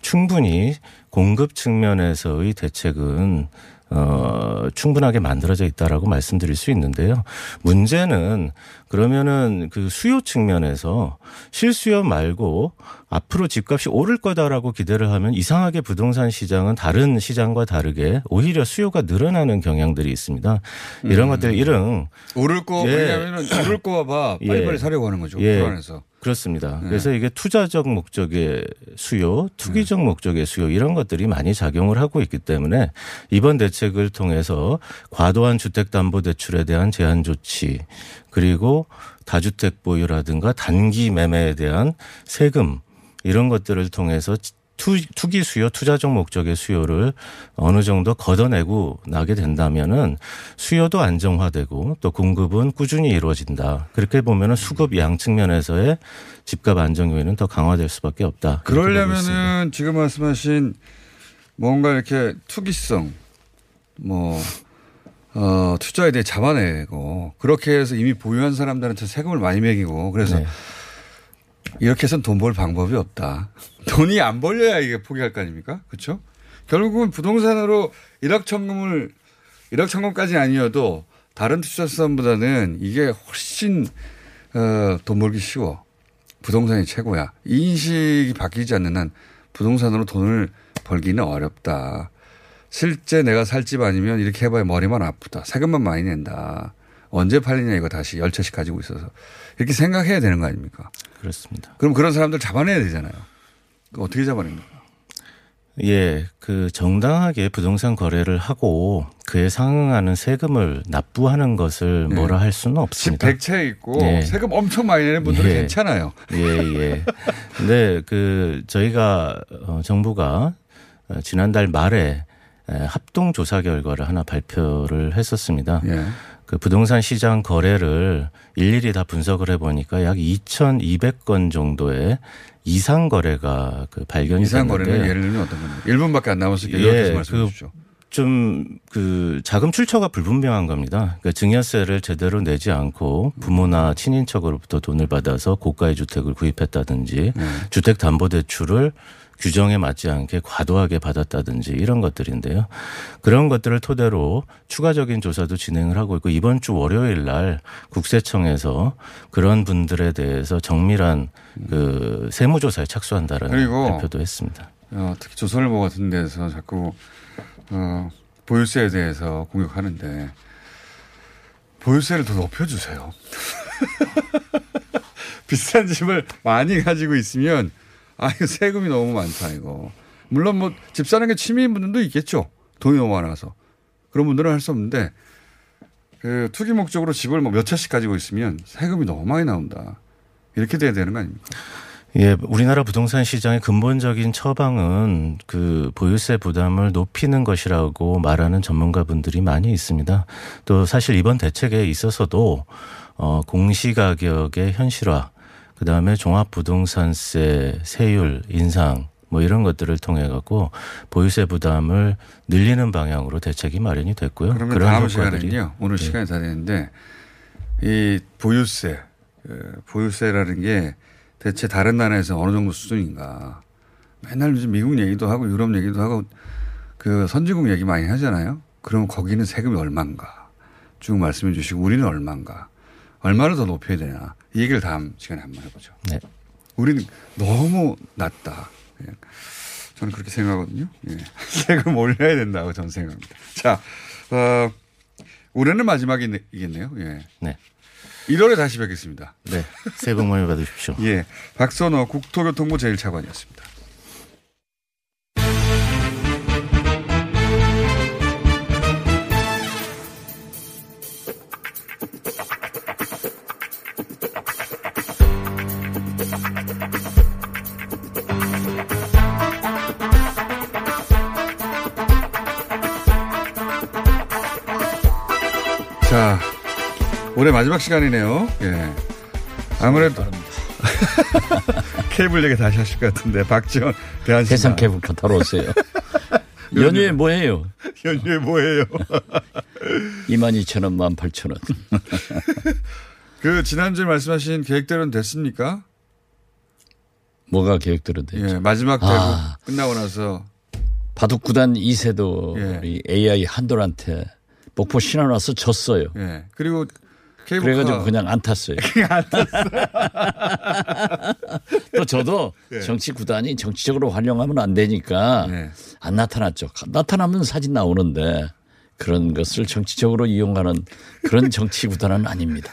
충분히 공급 측면에서의 대책은 어, 충분하게 만들어져 있다라고 말씀드릴 수 있는데요. 문제는 그러면은 그 수요 측면에서 실수요 말고 앞으로 집값이 오를 거다라고 기대를 하면 이상하게 부동산 시장은 다른 시장과 다르게 오히려 수요가 늘어나는 경향들이 있습니다. 이런 음. 것들 이런 오를 거 예. 왜냐하면 오를 거봐 (laughs) 빨리빨리 예. 사려고 하는 거죠. 예. 불안해서. 그렇습니다. 네. 그래서 이게 투자적 목적의 수요, 투기적 목적의 수요 이런 것들이 많이 작용을 하고 있기 때문에 이번 대책을 통해서 과도한 주택담보대출에 대한 제한 조치 그리고 다주택 보유라든가 단기 매매에 대한 세금 이런 것들을 통해서 투, 투기 수요, 투자적 목적의 수요를 어느 정도 걷어내고 나게 된다면은 수요도 안정화되고 또 공급은 꾸준히 이루어진다. 그렇게 보면은 수급 양 측면에서의 집값 안정 요인은 더 강화될 수밖에 없다. 그러려면은 지금 말씀하신 뭔가 이렇게 투기성, 뭐, 어, 투자에 대해 잡아내고 그렇게 해서 이미 보유한 사람들한테 세금을 많이 매기고 그래서 네. 이렇게 해서는 돈 벌 방법이 없다. (laughs) 돈이 안 벌려야 이게 포기할 거 아닙니까? 그렇죠? 결국은 부동산으로 1억 천금을 1억 천금까지 아니어도 다른 투자 수단보다는 이게 훨씬 어, 돈 벌기 쉬워. 부동산이 최고야. 이 인식이 바뀌지 않는 한 부동산으로 돈을 벌기는 어렵다. 실제 내가 살 집 아니면 이렇게 해봐야 머리만 아프다. 세금만 많이 낸다. 언제 팔리냐 이거 다시 열 채씩 가지고 있어서 이렇게 생각해야 되는 거 아닙니까? 그렇습니다. 그럼 그런 사람들 잡아내야 되잖아요. 어떻게 잡아냅니까? 예, 그 정당하게 부동산 거래를 하고 그에 상응하는 세금을 납부하는 것을 네. 뭐라 할 수는 집 없습니다. 100채 있고 네. 세금 엄청 많이 내는 분들은 예. 괜찮아요. 예, 예. (laughs) 근데 그 저희가 어, 정부가 어, 지난달 말에 에, 합동 조사 결과를 하나 발표를 했었습니다. 예. 그 부동산 시장 거래를 일일이 다 분석을 해 보니까 약 2,200건 정도의 이상 거래가 그 발견이 이상 됐는데 거래는 예를 들면 어떤 겁니까? 1분밖에 안 남았으니까 예, 이렇게 말씀해 그 주십시오. 좀그 자금 출처가 불분명한 겁니다. 그러니까 증여세를 제대로 내지 않고 부모나 친인척으로부터 돈을 받아서 고가의 주택을 구입했다든지 네. 주택 담보 대출을 규정에 맞지 않게 과도하게 받았다든지 이런 것들인데요. 그런 것들을 토대로 추가적인 조사도 진행을 하고 있고 이번 주 월요일 날 국세청에서 그런 분들에 대해서 정밀한 그 세무조사에 착수한다라는 발표도 했습니다. 어, 특히 조선일보 같은 데서 자꾸 어, 보유세에 대해서 공격하는데 보유세를 더 높여주세요. (laughs) 비싼 집을 많이 가지고 있으면 아 이거 세금이 너무 많다 이거. 물론 뭐 집 사는 게 취미인 분들도 있겠죠. 돈이 너무 많아서 그런 분들은 할 수 없는데 그 투기 목적으로 집을 뭐 몇 채씩 가지고 있으면 세금이 너무 많이 나온다. 이렇게 돼야 되는 거 아닙니까? 예, 우리나라 부동산 시장의 근본적인 처방은 그 보유세 부담을 높이는 것이라고 말하는 전문가분들이 많이 있습니다. 또 사실 이번 대책에 있어서도 어 공시 가격의 현실화, 그 다음에 종합부동산세 세율 인상 뭐 이런 것들을 통해 갖고 보유세 부담을 늘리는 방향으로 대책이 마련이 됐고요. 그러면 다음 효과들이 시간은요. 오늘 예. 시간이 다 됐는데 이 보유세, 그 보유세라는 게 대체 다른 나라에서 어느 정도 수준인가. 맨날 요즘 미국 얘기도 하고 유럽 얘기도 하고 그 선진국 얘기 많이 하잖아요. 그럼 거기는 세금이 얼마인가 쭉 말씀해 주시고 우리는 얼마인가 얼마를 더 높여야 되나 이 얘기를 다음 시간에 한번 해보죠. 네. 우리는 너무 낮다. 예. 저는 그렇게 생각하거든요. 예. (laughs) 세금 올려야 된다고 저는 생각합니다. 자, 어, 올해는 마지막이겠네요. 예. 네. 1월에 다시 뵙겠습니다. 네. 새해 복 많이 받으십시오. (laughs) 예. 박선호 국토교통부 제1차관이었습니다. 자, 올해 마지막 시간이네요. 예. 아무래도 (laughs) 케이블 얘기 다시 하실 것 같은데 박지원 대한 해상 케이블 타러 오세요. (laughs) 연휴에 뭐 해요? (laughs) 연휴에 뭐 해요? 22,000원, 18,000원. 그 지난주에 말씀하신 계획대로는 됐습니까? 뭐가 계획대로 되죠? 예, 마지막 대국 아. 끝나고 나서 바둑 구단 이세돌이 AI 한돌한테 목포 신안 와서 졌어요. 예. 그리고 케이블카 그래가지고 그냥 안 탔어요. (laughs) 안 (laughs) 또 저도 예. 정치 구단이 정치적으로 활용하면 안 되니까 네. 안 나타났죠. 나타나면 사진 나오는데 그런 것을 정치적으로 이용하는 그런 정치 구단은 아닙니다.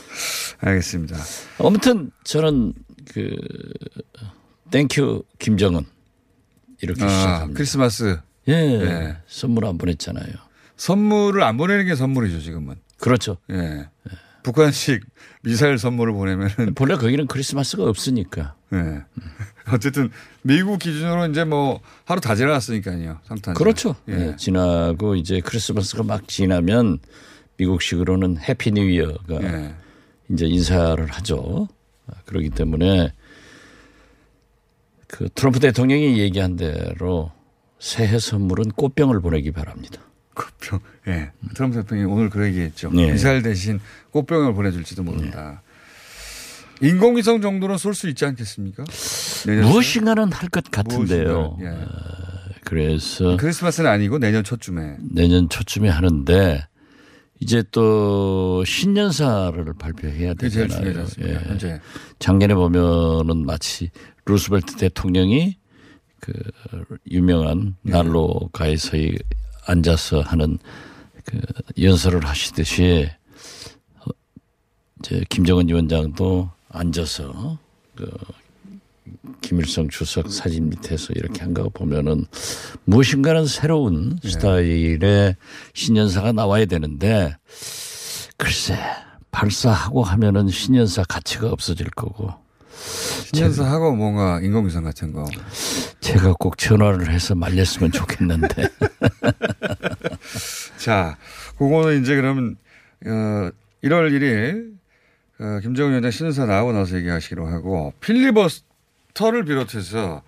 (laughs) 알겠습니다. 아무튼 저는 그 thank you 김정은 이렇게 아, 시작합니다. 크리스마스. 예, 예. 선물 안 보냈잖아요. 선물을 안 보내는 게 선물이죠, 지금은. 그렇죠. 예. 북한식 미사일 선물을 보내면은 (laughs) 본래 거기는 크리스마스가 없으니까. 예. 어쨌든 미국 기준으로 이제 뭐 하루 다 지나갔으니까요. 성탄. 그렇죠. 예. 예, 지나고 이제 크리스마스가 막 지나면 미국식으로는 Happy New Year가 예. 이제 인사를 하죠. 그렇기 때문에 그 트럼프 대통령이 얘기한 대로 새해 선물은 꽃병을 보내기 바랍니다. 꽃병. 예. 트럼프 대통령이 오늘 그 얘기했죠. 네. 미사일 대신 꽃병을 보내줄지도 모른다. 인공위성 정도는 쏠 수 있지 않겠습니까? 무엇인가는 할 것 같은데요. 예. 그래서 크리스마스는 아니고 내년 초쯤에. 내년 초쯤에 하는데 이제 또 신년사를 발표해야 되잖아요. 예. 현재. 작년에 보면은 마치 루스벨트 대통령이 그 유명한 네. 난로가에서 앉아서 하는 그 연설을 하시듯이 어, 이제 김정은 위원장도 앉아서 그 김일성 주석 사진 밑에서 이렇게 한 거 보면은 무엇인가는 새로운 네. 스타일의 신년사가 나와야 되는데 글쎄 발사하고 하면은 신년사 가치가 없어질 거고 신년사 하고 뭔가 인공위성 같은 거. 제가 꼭 전화를 해서 말렸으면 좋겠는데 (laughs) 자, 그거는 이제 그러면, 어, 1월 1일, 어, 김정은 위원장 신년사 나오고 나서 얘기하시기로 하고, 필리버스터를 비롯해서,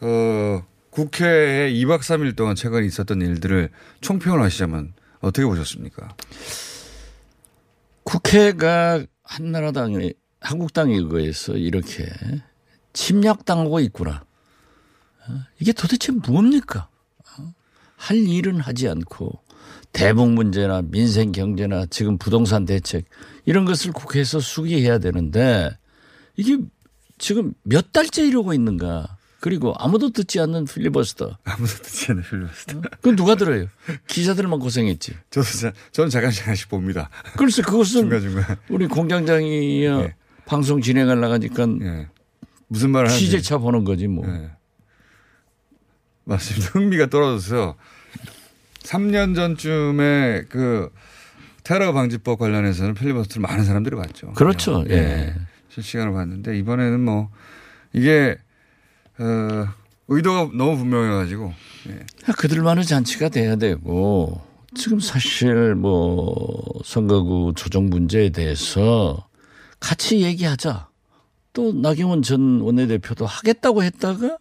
어, 국회에 2박 3일 동안 최근 있었던 일들을 총평을 하시자면 어떻게 보셨습니까? 국회가 한나라당에 한국당에 의해서 이렇게 침략당하고 있구나. 어? 이게 도대체 뭡니까? 어? 할 일은 하지 않고 대북 문제나 민생 경제나 지금 부동산 대책 이런 것을 국회에서 수기해야 되는데 이게 지금 몇 달째 이러고 있는가? 그리고 아무도 듣지 않는 필리버스터. 아무도 듣지 않는 필리버스터. 그건 누가 들어요? 기자들만 고생했지. 저도 자, 저는 잠깐 잠깐씩 봅니다. 글쎄 그것은 중간중간. 우리 공장장이 어 방송 진행을 나가니까 무슨 말을 하는지. 취재차 보는 거지 뭐. 맞습니다. (laughs) 흥미가 떨어져서 3년 전쯤에 그 테러 방지법 관련해서는 필리버스터를 많은 사람들이 봤죠. 그렇죠. 예. 실시간으로 봤는데 이번에는 뭐 이게 어 의도가 너무 분명해가지고 예. 그들만의 잔치가 돼야 되고 지금 사실 뭐 선거구 조정 문제에 대해서 같이 얘기하자. 또 나경원 전 원내대표도 하겠다고 했다가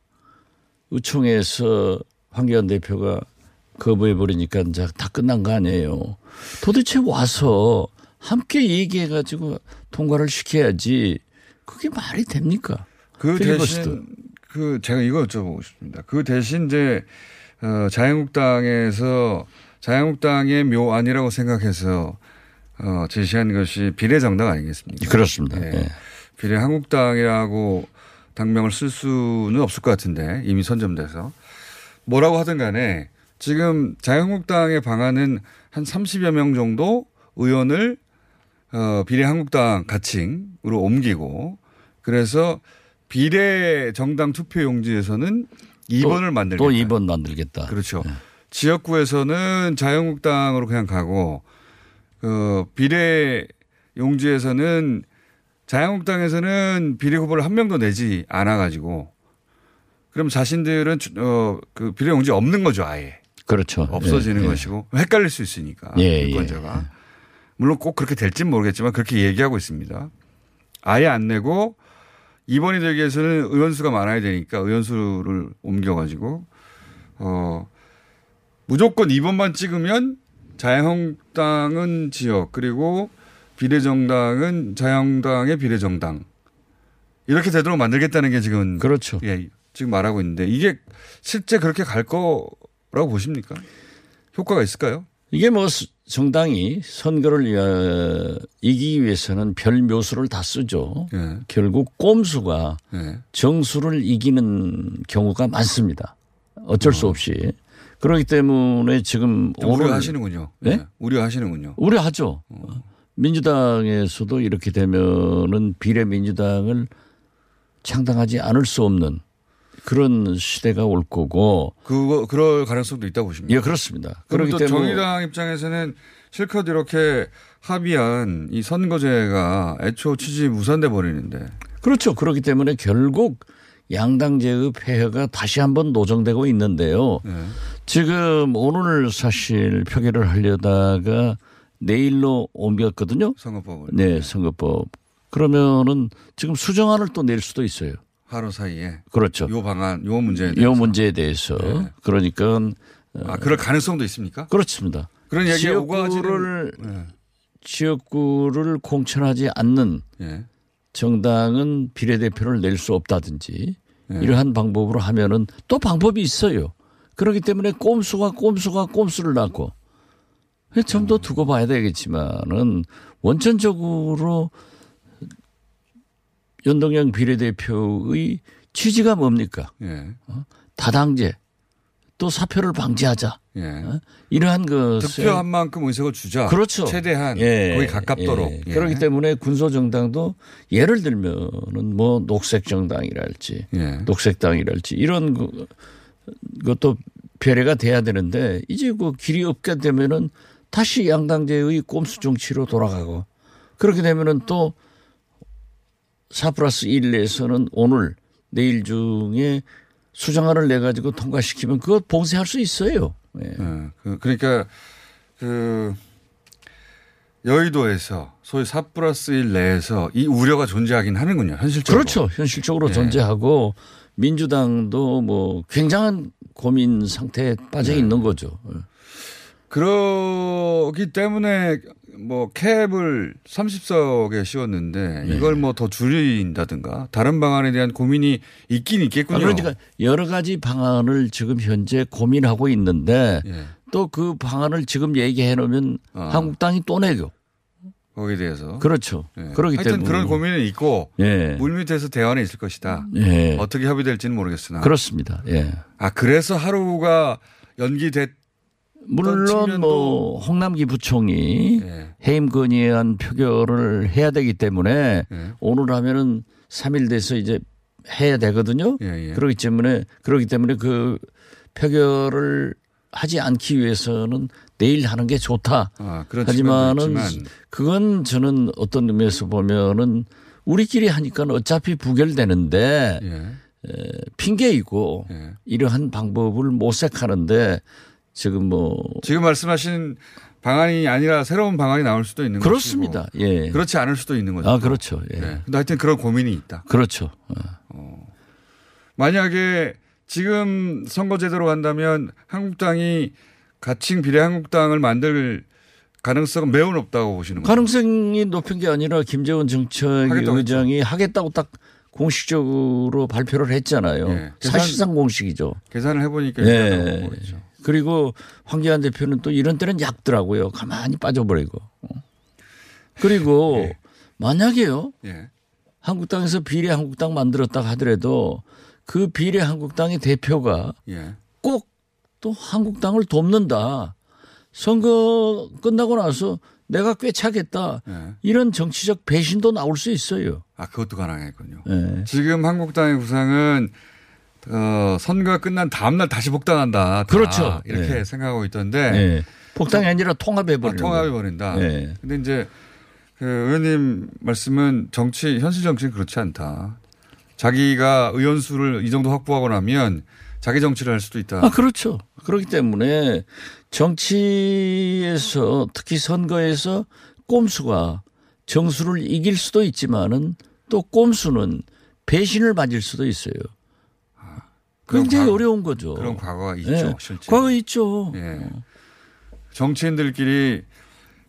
의총에서 황교안 대표가 거부해 버리니까 이제 다 끝난 거 아니에요. 도대체 와서 함께 얘기해 가지고 통과를 시켜야지 그게 말이 됩니까? 그. 대신 그 제가 이거 여쭤보고 싶습니다. 그 대신 이제 어 자유한국당에서 자유한국당의 묘안이라고 생각해서 어 제시한 것이 비례정당 아니겠습니까? 그렇습니다. 예. 예. 비례한국당이라고 당명을 쓸 수는 없을 것 같은데 이미 선점돼서 뭐라고 하든 간에 지금 자유한국당의 방안은 한 30여 명 정도 의원을 어, 비례한국당 가칭으로 옮기고 그래서 비례 정당 투표 용지에서는 2번을 만들겠다. 또 2번 만들겠다. 그렇죠. 지역구에서는 자유한국당으로 그냥 가고 어, 비례 용지에서는 자유한국당에서는 비례 후보를 한 명도 내지 않아 가지고 그럼 자신들은 어, 그 비례 용지 없는 거죠, 아예. 그렇죠. 없어지는 예, 예. 것이고 헷갈릴 수 있으니까 예, 유권자가 물론 꼭 그렇게 될지는 모르겠지만 그렇게 얘기하고 있습니다. 아예 안 내고 2번이 되기 위해서는 의원수가 많아야 되니까 의원수를 옮겨가지고 어 무조건 2번만 찍으면 자유한국당은 지역 그리고 비례정당은 자유한국당의 비례정당 이렇게 되도록 만들겠다는 게 지금 그렇죠. 예, 지금 말하고 있는데 이게 실제 그렇게 갈 거라고 보십니까? 효과가 있을까요? 이게 뭐 수- 정당이 선거를 위하, 이기기 위해서는 별 묘수를 다 쓰죠. 예. 결국 꼼수가 예. 정수를 이기는 경우가 많습니다. 어쩔 수 없이. 그렇기 때문에 지금 우려하시는군요. 네? 예. 우려하시는군요. 우려하죠. 민주당에서도 이렇게 되면은 비례민주당을 창당하지 않을 수 없는 그런 시대가 올 거고. 그거 그럴 가능성도 있다고 보십니까? 예, 그렇습니다. 그렇기 또 때문에 정의당 입장에서는 실컷 이렇게 합의한 이 선거제가 애초 취지 무산돼 버리는데. 그렇죠. 그렇기 때문에 결국 양당제의 폐허가 다시 한번 노정되고 있는데요. 네. 지금 오늘 사실 표결을 하려다가 내일로 옮겼거든요. 선거법을. 네, 선거법. 그러면은 지금 수정안을 또 낼 수도 있어요. 하루 사이에. 그렇죠. 요 방안, 요 문제에 이 문제에 대해서. 그러니까 아, 그럴 가능성도 있습니까? 그렇습니다. 그런 얘기가 지역구를 네. 지역구를 공천하지 않는 예. 정당은 비례대표를 낼 수 없다든지 예. 이러한 방법으로 하면은 또 방법이 있어요. 그렇기 때문에 꼼수가 꼼수가 꼼수를 낳고 좀 더 두고 봐야 되겠지만은 원천적으로 연동형 비례대표의 취지가 뭡니까? 예. 어? 다당제 또 사표를 방지하자. 예. 어? 이러한 것을 득표한 만큼 의석을 주자. 그렇죠. 최대한 예. 거기 가깝도록. 예. 예. 그렇기 때문에 군소 정당도 예를 들면은 뭐 녹색 정당이랄지 예. 녹색당이랄지 이런 그- 것도 배려가 돼야 되는데 이제 그 길이 없게 되면은 다시 양당제의 꼼수 정치로 돌아가고 그렇게 되면은 또 4 플러스 1에서는 오늘 내일 중에 수정안을 내 가지고 통과시키면 그거 봉쇄할 수 있어요. 예. 그, 그러니까 그 여의도에서 소위 4 플러스 1 내에서 이 우려가 존재하긴 하는군요. 현실적으로. 그렇죠. 현실적으로 예. 존재하고 민주당도 뭐 굉장한 고민 상태에 빠져 네. 있는 거죠. 그러기 때문에 뭐 캡을 30석에 씌웠는데 네. 이걸 뭐 더 줄인다든가 다른 방안에 대한 고민이 있긴 있겠군요. 아, 그러니까 여러 가지 방안을 지금 현재 고민하고 있는데 예. 또그 방안을 지금 얘기해 놓으면 아. 한국당이 또 내고. 거기에 대해서. 그렇죠. 예. 그렇기 하여튼 때문에 그런 고민은 있고 예. 물밑에서 대화는 있을 것이다. 예. 어떻게 협의될지는 모르겠으나. 그렇습니다. 예. 아 그래서 하루가 연기됐 물론 뭐 홍남기 부총리 해임 건의안 표결을 해야 되기 때문에 예. 오늘 하면은 3일 돼서 이제 해야 되거든요. 예, 그렇기 때문에 그렇기 때문에 그 표결을 하지 않기 위해서는 내일 하는 게 좋다. 아, 하지만은. 그건 저는 어떤 의미에서 보면은 우리끼리 하니까 어차피 부결되는데 에, 핑계이고 이러한 방법을 모색하는데 지금 뭐 지금 말씀하신 방안이 아니라 새로운 방안이 나올 수도 있는 그렇습니다. 것이고 예. 그렇지 않을 수도 있는 거죠. 아 그렇죠. 예. 네. 근데 하여튼 그런 고민이 있다. 그렇죠. 만약에 지금 선거제도로 간다면 한국당이 가칭 비례 한국당을 만들 가능성은 매우 높다고 보시는 거죠. 가능성이 높은 게 아니라 김재원 정책위 하겠다고 의장이 하겠다고 딱 공식적으로 발표를 했잖아요. 예. 계산- 사실상 공식이죠. 계산을 해보니까 예. 보이죠. 그리고 황교안 대표는 또 이런 때는 약더라고요. 가만히 빠져버리고. 어. 그리고 (laughs) 만약에요. 예. 한국당에서 비례 한국당 만들었다 하더라도 그 비례 한국당의 대표가 예. 꼭또 한국당을 돕는다. 선거 끝나고 나서 내가 꿰차겠다. 예. 이런 정치적 배신도 나올 수 있어요. 아 그것도 가능했군요. 예. 지금 한국당의 구상은 어, 선거가 끝난 다음 날 다시 복당한다. 다 그렇죠. 이렇게 네. 생각하고 있던데 예. 복당이 아니라 통합해버리는 아, 통합해 거예요. 버린다. 예. 근데 이제 그 의원님 말씀은 정치 현실 정치는 그렇지 않다. 자기가 의원 수를 이 정도 확보하고 나면 자기 정치를 할 수도 있다. 아, 그렇죠. 그렇기 때문에 정치에서 특히 선거에서 꼼수가 정수를 이길 수도 있지만은 또 꼼수는 배신을 맞을 수도 있어요. 굉장히 과거- 어려운 거죠. 그런 과거가 있죠, 예. 실제. 과거 있죠. 예. 정치인들끼리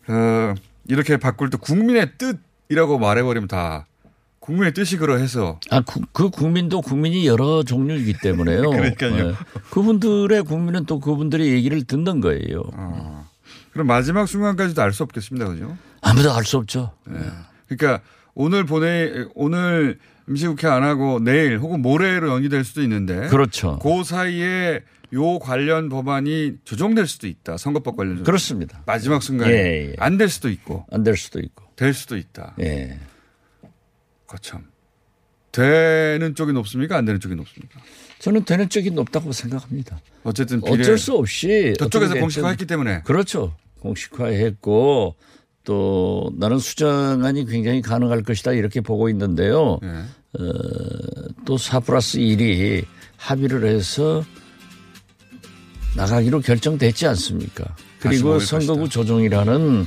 어, 이렇게 바꿀 때 국민의 뜻이라고 말해버리면 다 국민의 뜻이 그러해서 아, 그, 그 국민도 국민이 여러 종류이기 때문에요. (laughs) 그러니까요. 예. 그분들의 국민은 또 그분들의 얘기를 듣는 거예요. 그럼 마지막 순간까지도 알 수 없겠습니다, 그죠? 아무도 알 수 없죠. 그러니까 오늘 보내 오늘 임시 국회 안 하고 내일 혹은 모레로 연기될 수도 있는데 그렇죠. 그 사이에 요 관련 법안이 조정될 수도 있다. 선거법 관련 조정. 그렇습니다. 마지막 순간에 예, 예. 안될 수도 있고 안 될 수도 있고 될 수도 있다. 예. 거참 되는 쪽이 높습니까? 안 되는 쪽이 높습니까? 저는 되는 쪽이 높다고 생각합니다. 어쨌든 어쩔 수 없이 저쪽에서 공식화했기 때문에. 그렇죠. 공식화했고 또 나는 수정안이 굉장히 가능할 것이다 이렇게 보고 있는데요. 네. 어, 또4 플러스 1이 합의를 해서 나가기로 결정됐지 않습니까? 그리고 45일 선거구 조정이라는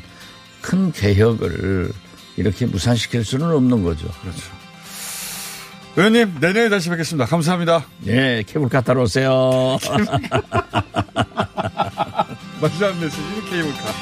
큰 개혁을 이렇게 무산시킬 수는 없는 거죠. 그렇죠. 의원님 내년에 다시 뵙겠습니다. 감사합니다. 네, 케이블 갖다 놓으세요. (laughs) 마지막 메시지 케이블카.